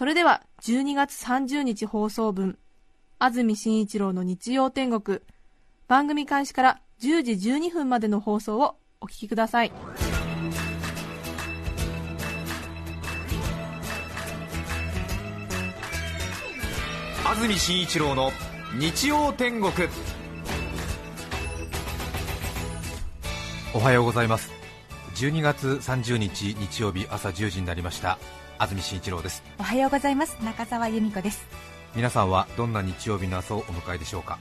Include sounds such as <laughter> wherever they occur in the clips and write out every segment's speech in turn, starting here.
それでは、12月30日放送分、安住紳一郎の日曜天国、番組開始から10時12分までの放送をお聞きください。安住紳一郎の日曜天国。おはようございます。12月30日日曜日朝10時になりました。安住紳一郎です。おはようございます。中澤由美子です。皆さんはどんな日曜日の朝をお迎えでしょうか？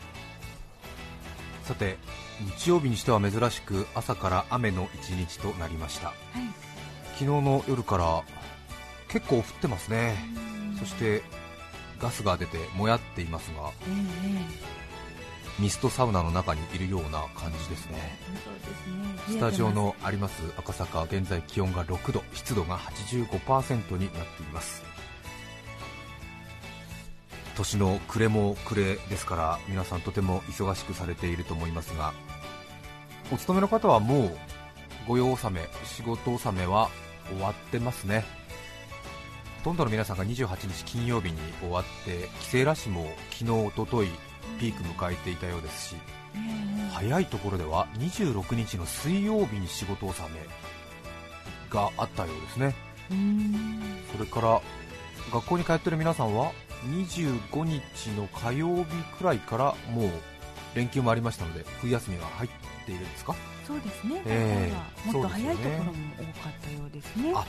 さて日曜日にしては珍しく朝から雨の一日となりました。はい。昨日の夜から結構降ってますね。そしてガスが出てもやっていますがええミストサウナの中にいるような感じですね。すね。スタジオのあります赤坂。現在気温が6度。湿度が85%になっています。年の暮れも暮れですから皆さんとても忙しくされていると思いますがお勤めの方はもう御用納め仕事納めは終わってますね。ほとんどの皆さんが28日金曜日に終わって帰省ラッシュも昨日、おとといピーク迎えていたようですし早いところでは26日の水曜日に仕事納めがあったようですね。それから学校に通っている皆さんは25日の火曜日くらいからもう連休もありましたので冬休みは入っているんですか？そうですね、ええ。もっと早いところも多かったようですね。あ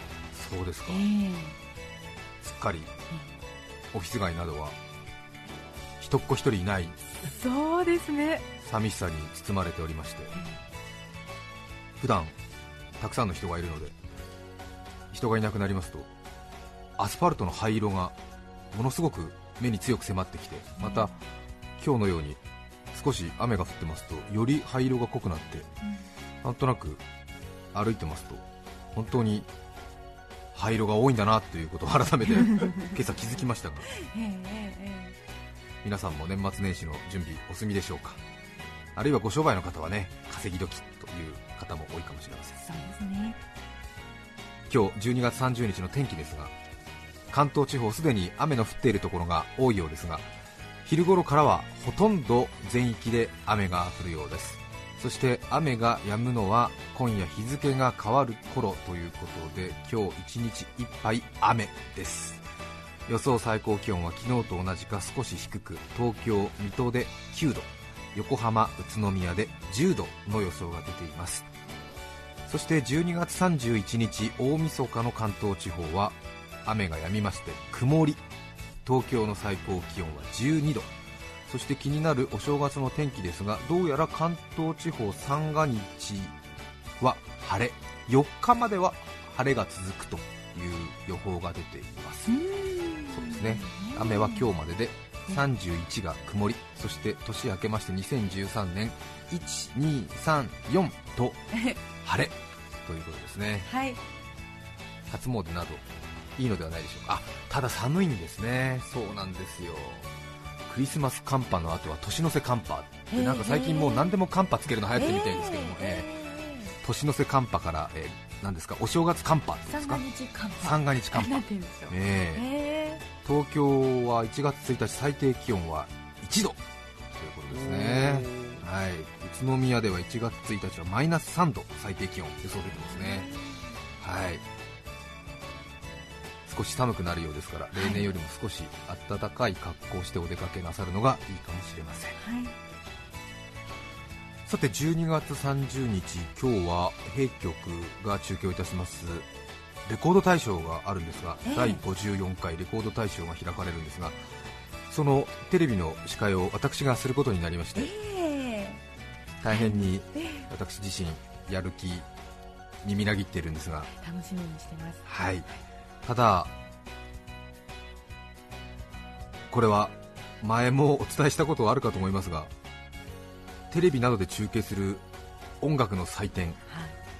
そうですか。えすっかりオフィス街などは人っ子一人いない。えそうですね。寂しさに包まれておりまして。普段たくさんの人がいるので人がいなくなりますとアスファルトの灰色がものすごく目に強く迫ってきてまた今日のように少し雨が降ってますとより灰色が濃くなってなんとなく歩いてますと本当に灰色が多いんだなということを改めて <laughs> 今朝気づきましたが皆さんも年末年始の準備お済みでしょうか？あるいはご商売の方はね稼ぎ時という方も多いかもしれません。えそうですね。今日12月30日の天気ですが関東地方すでに雨の降っているところが多いようですが昼頃からはほとんど全域で雨が降るようです。そして雨が止むのは今夜日付が変わる頃ということで今日一日いっぱい雨です予想最高気温は昨日と同じか少し低く東京、水戸で9度横浜、宇都宮で10度の予想が出ています。そして12月31日大晦日の関東地方は雨が止みまして曇り。東京の最高気温は12度。そして気になるお正月の天気ですがどうやら関東地方三が日は晴れ。4日までは晴れが続くという予報が出ています。そうですね。雨は今日までで31が曇り。そして年明けまして2013年1234と <laughs> 晴れ。ということですね。はい。初詣などいいのではないでしょうか。あただ寒いんですね。そうなんですよ。クリスマス寒波の後は年の瀬寒波ってなんか最近もう何でも寒波つけるの流行ってるみたいですけども、えー年の瀬寒波から、えー、何ですか？お正月寒波ですか？が日寒波。三が日寒波。なんて言うんですよえ。ええ東京は1月1日最低気温は1度。ということですね。はい。宇都宮では1月1日はマイナス3度最低気温予想出てますね。はい。少し寒くなるようですから例年よりも少し暖かい格好をしてお出かけなさるのがいいかもしれません。えはい。さて12月30日今日は弊局が中継をいたしますレコード大賞があるんですが、ええ。第54回レコード大賞が開かれるんですがそのテレビの司会を私がすることになりましてえ大変にええ。私自身やる気にみなぎっているんですがえ楽しみにしてます。はい。ただこれは前もお伝えしたことはあるかと思いますがテレビなどで中継する音楽の祭典、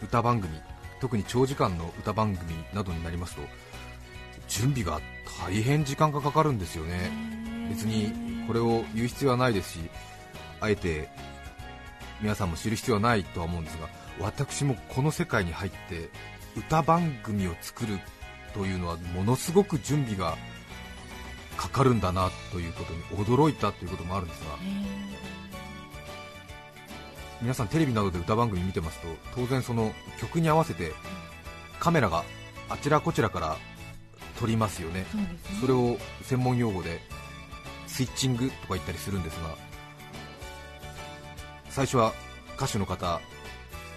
歌番組特に長時間の歌番組などになりますと準備が大変時間がかかるんですよね。別にこれを言う必要はないですしあえて皆さんも知る必要はないとは思うんですが私もこの世界に入って歌番組を作るというのはものすごく準備がかかるんだなということに驚いたということもあるんですが皆さんテレビなどで歌番組見てますと当然その曲に合わせてカメラがあちらこちらから撮りますよね。ね。それを専門用語でスイッチングとか言ったりするんですが最初は歌手の方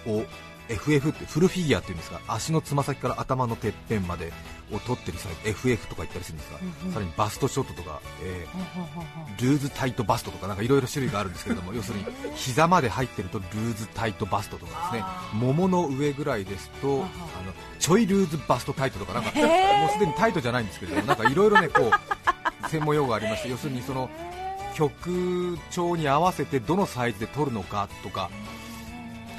を FF ってフルフィギュアっていうんですが足のつま先から頭のてっぺんまでを撮ってる際 FF とか言ったりするんですが、うんうん。さらにバストショットとか、えールーズタイトバストとかなんかいろいろ種類があるんですけれども <laughs> 要するに膝まで入ってるとルーズタイトバストとかですね。あー。ももの上ぐらいですとあのちょいルーズバストタイトとかなんかもうすでにタイトじゃないんですけれどもなんかいろいろねこう <laughs> 専門用語がありまして要するにその曲調に合わせてどのサイズで撮るのかとか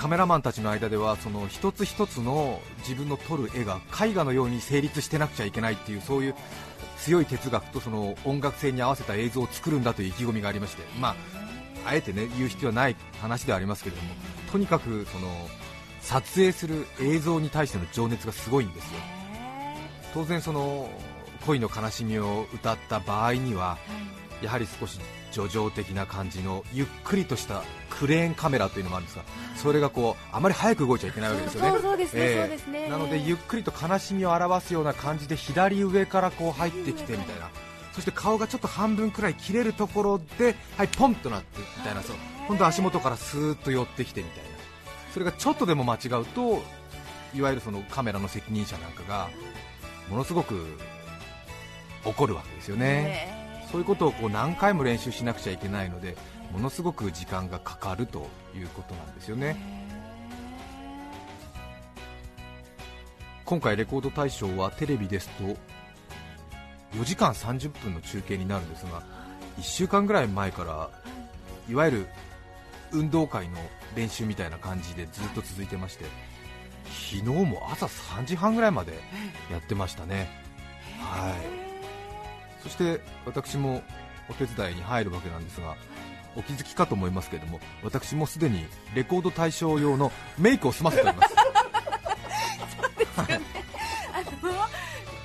カメラマンたちの間ではその一つ一つの自分の撮る絵が絵画のように成立してなくちゃいけないっていうそういう強い哲学とその音楽性に合わせた映像を作るんだという意気込みがありまして、まあ、あえてね言う必要はない話ではありますけれどもとにかくその撮影する映像に対しての情熱がすごいんですよ。当然その恋の悲しみを歌った場合にはやはり少し叙情的な感じのゆっくりとしたクレーンカメラというのもあるんですがそれがこうあまり早く動いちゃいけないわけですよね。なのでゆっくりと悲しみを表すような感じで左上からこう入ってきてみたいな。そして顔がちょっと半分くらい切れるところではいポンとなってみたいなそう。今度足元からスーッと寄ってきてみたいな。それがちょっとでも間違うといわゆるそのカメラの責任者なんかがものすごく怒るわけですよね。そういうことをこう何回も練習しなくちゃいけないのでものすごく時間がかかるということなんですよね。今回レコード大賞はテレビですと4時間30分の中継になるんですが1週間ぐらい前からいわゆる運動会の練習みたいな感じでずっと続いてまして昨日も朝3時半ぐらいまでやってましたね。はいそして私もお手伝いに入るわけなんですがお気づきかと思いますけれども私もすでにレコード大賞用のメイクを済ませております。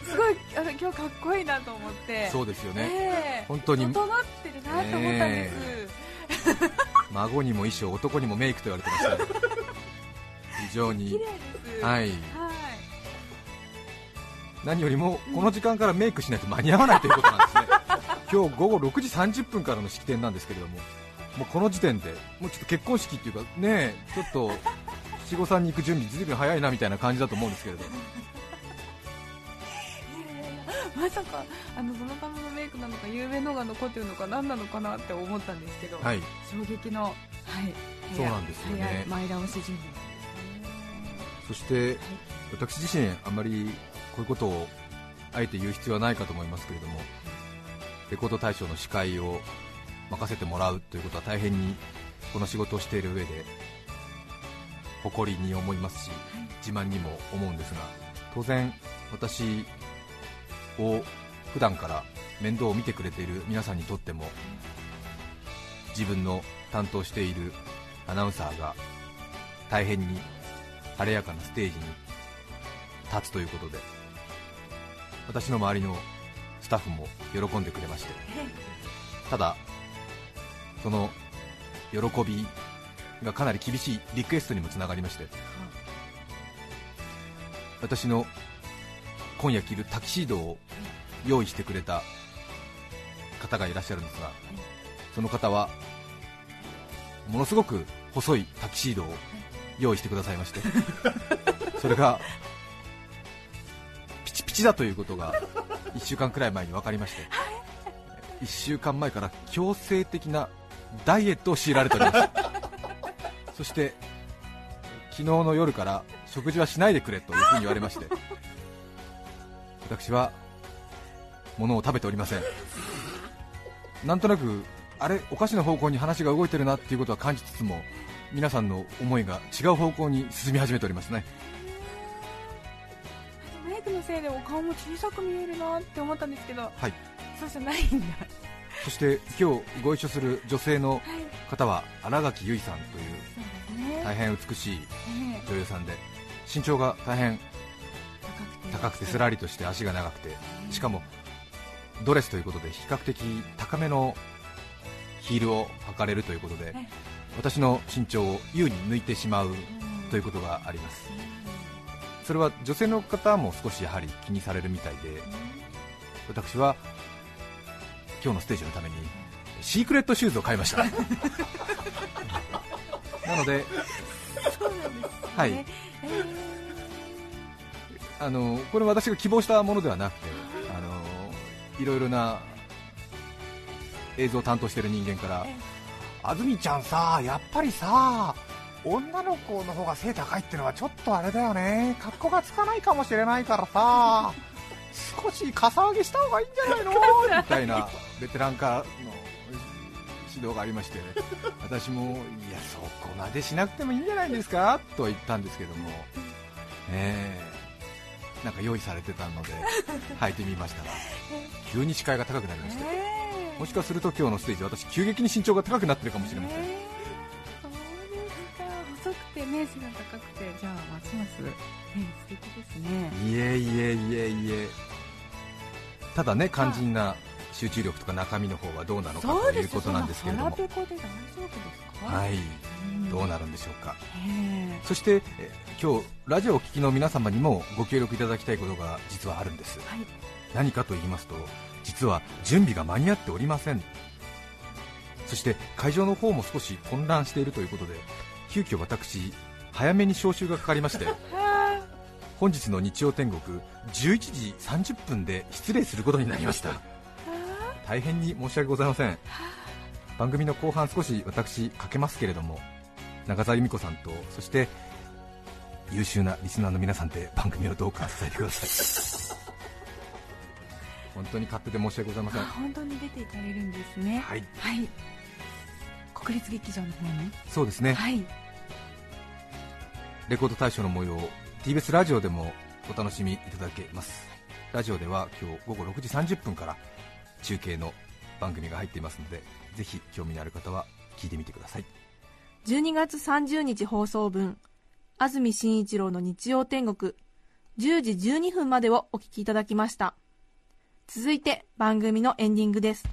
すごいあの今日かっこいいなと思って。そうですよね。ええ。本当に。整ってるなと思ったんです、孫にも衣装男にもメイクと言われてました。非常に。綺麗です。はいはい何よりもこの時間からメイクしないと間に合わないということなんですね。<laughs> 今日午後6時30分からの式典なんですけれどももうこの時点でもうちょっと結婚式っていうかねちょっと七五三に行く準備ずいぶん早いなみたいな感じだと思うんですけれど。まさかあのそのためのメイクなのか有名のが残ってるのか何なのかなって思ったんですけど、はい。衝撃の、はい、そうなんですよね。前倒し準備。そして私自身あまりこういうことをあえて言う必要はないかと思いますけれどもレコード大賞の司会を任せてもらうということは大変にこの仕事をしている上で誇りに思いますし自慢にも思うんですが当然私を普段から面倒を見てくれている皆さんにとっても自分の担当しているアナウンサーが大変に晴れやかなステージに立つということで私の周りのスタッフも喜んでくれまして。ただその喜びがかなり厳しいリクエストにもつながりまして。私の今夜着るタキシードを用意してくれた方がいらっしゃるんですがその方はものすごく細いタキシードを用意してくださいまして。それがピチピチだということが1週間くらい前に分かりまして1週間前から強制的なダイエットを強いられております。そして昨日の夜から食事はしないでくれというふうに言われまして私は物を食べておりません。なんとなくあれおかしな方向に話が動いてるなっていうことは感じつつも皆さんの思いが違う方向に進み始めておりますね。せいでお顔も小さく見えるなって思ったんですけどはい。そうじゃないんだ。そして今日ご一緒する女性のはい。方は新垣結衣さんという大変美しいね女優さんで身長が大変高くて。すらりとして足が長くてしかもドレスということで比較的高めのヒールを履かれるということではい私の身長を優に抜いてしまうということがありますそれは女性の方も少しやはり気にされるみたいで私は今日のステージのためにシークレットシューズを買いました。<laughs> なのではい。えあのこれ私が希望したものではなくてあのいろいろな映像を担当している人間からえ安住ちゃんさやっぱりさ女の子の方が背高いってのはちょっとあれだよね。格好がつかないかもしれないからさ。少しかさ上げした方がいいんじゃないの？<laughs> みたいな。ベテランからの指導がありまして私もいやそこまでしなくてもいいんじゃないですか？と言ったんですけども。ねえ。なんか用意されてたので履いてみましたが。急に視界が高くなりまして。え。もしかすると今日のステージ私急激に身長が高くなってるかもしれません、細くてね背が高くてじゃあますますね素敵ですね。いえいえいえいえ。ただね肝心な集中力とか中身の方はどうなのかということなんですけれども。で大丈夫ですか？はい。うん。どうなるんでしょうか。え。そしてえ今日ラジオをお聞きの皆様にもご協力いただきたいことが実はあるんです。はい。何かと言いますと実は準備が間に合っておりません。そして会場の方も少し混乱しているということで急遽私早めに招集がかかりましてあ <laughs> 本日の日曜天国11時30分で失礼することになりました。大変に申し訳ございません。番組の後半少し私かけますけれども中澤由美子さんとそして優秀なリスナーの皆さんで番組をどうか伝えてください。本当に勝手で申し訳ございません。あ本当に出ていかれるんですね。はい。はい国立劇場の方にそうですね。はい。レコード大賞の模様を TBS ラジオでもお楽しみいただけます。ラジオでは今日午後6時30分から中継の番組が入っていますのでぜひ興味のある方は聞いてみてください。12月30日放送分安住紳一郎の日曜天国10時12分までをお聞きいただきました。続いて番組のエンディングです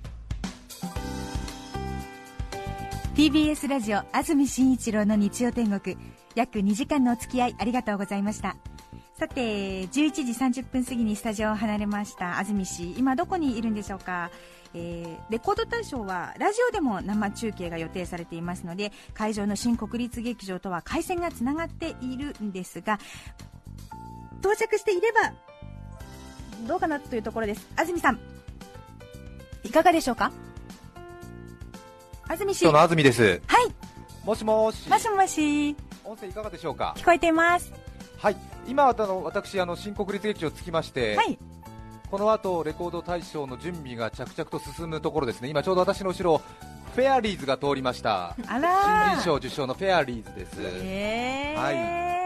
TBS ラジオ安住紳一郎の日曜天国。約2時間のお付き合いありがとうございました。さて11時30分過ぎにスタジオを離れました安住氏。今どこにいるんでしょうか？えーレコード大賞はラジオでも生中継が予定されていますので会場の新国立劇場とは回線がつながっているんですが到着していればどうかなというところです。安住さんいかがでしょうか？安住氏。今日の安住です。はい。もしもし。もしもし。音声いかがでしょうか？聞こえています。はい。今あの私あの新国立劇場着きまして、はい。この後レコード大賞の準備が着々と進むところですね。今ちょうど私の後ろフェアリーズが通りました。あら新人賞受賞のフェアリーズです。はい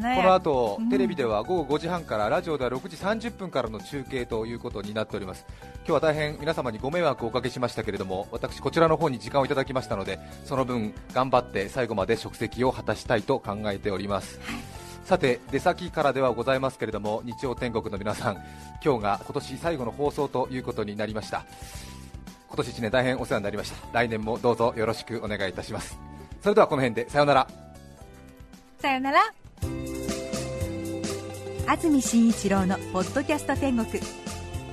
この後、うん。テレビでは午後5時半からラジオでは6時30分からの中継ということになっております。今日は大変皆様にご迷惑をおかけしましたけれども私こちらの方に時間をいただきましたのでその分頑張って最後まで職責を果たしたいと考えております、さて出先からではございますけれども日曜天国の皆さん今日が今年最後の放送ということになりました。今年1年大変お世話になりました。来年もどうぞよろしくお願いいたします。それではこの辺でさようなら。さよなら安住紳一郎のポッドキャスト天国。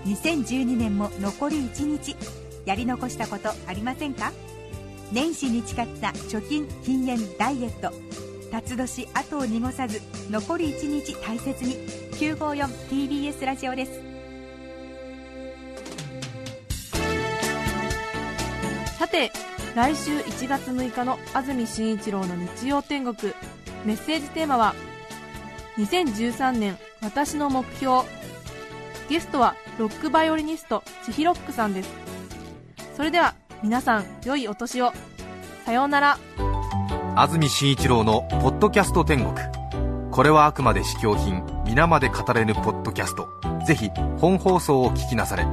2012年も残り1日。やり残したことありませんか？年始に誓った貯金禁煙ダイエット。辰年後を濁さず残り1日大切に。954TBS ラジオです。さて来週1月6日の安住紳一郎の日曜天国。メッセージテーマは2013年私の目標。ゲストはロックバイオリニストちひロックさんです。それでは皆さん良いお年を。さようなら。安住紳一郎の「ポッドキャスト天国」これはあくまで試供品皆まで語れぬポッドキャスト。ぜひ本放送を聞きなされ。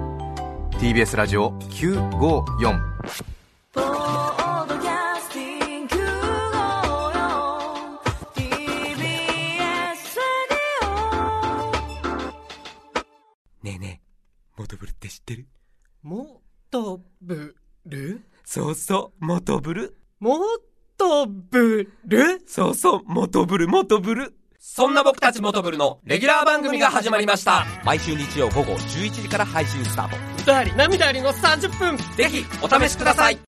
TBS ラジオ954そうそう、モトブル。もとぶるそうそう、モトブル、モトブル。そんな僕たちモトブルのレギュラー番組が始まりました。毎週日曜午後11時から配信スタート。歌あり涙ありの30分ぜひ、お試しください。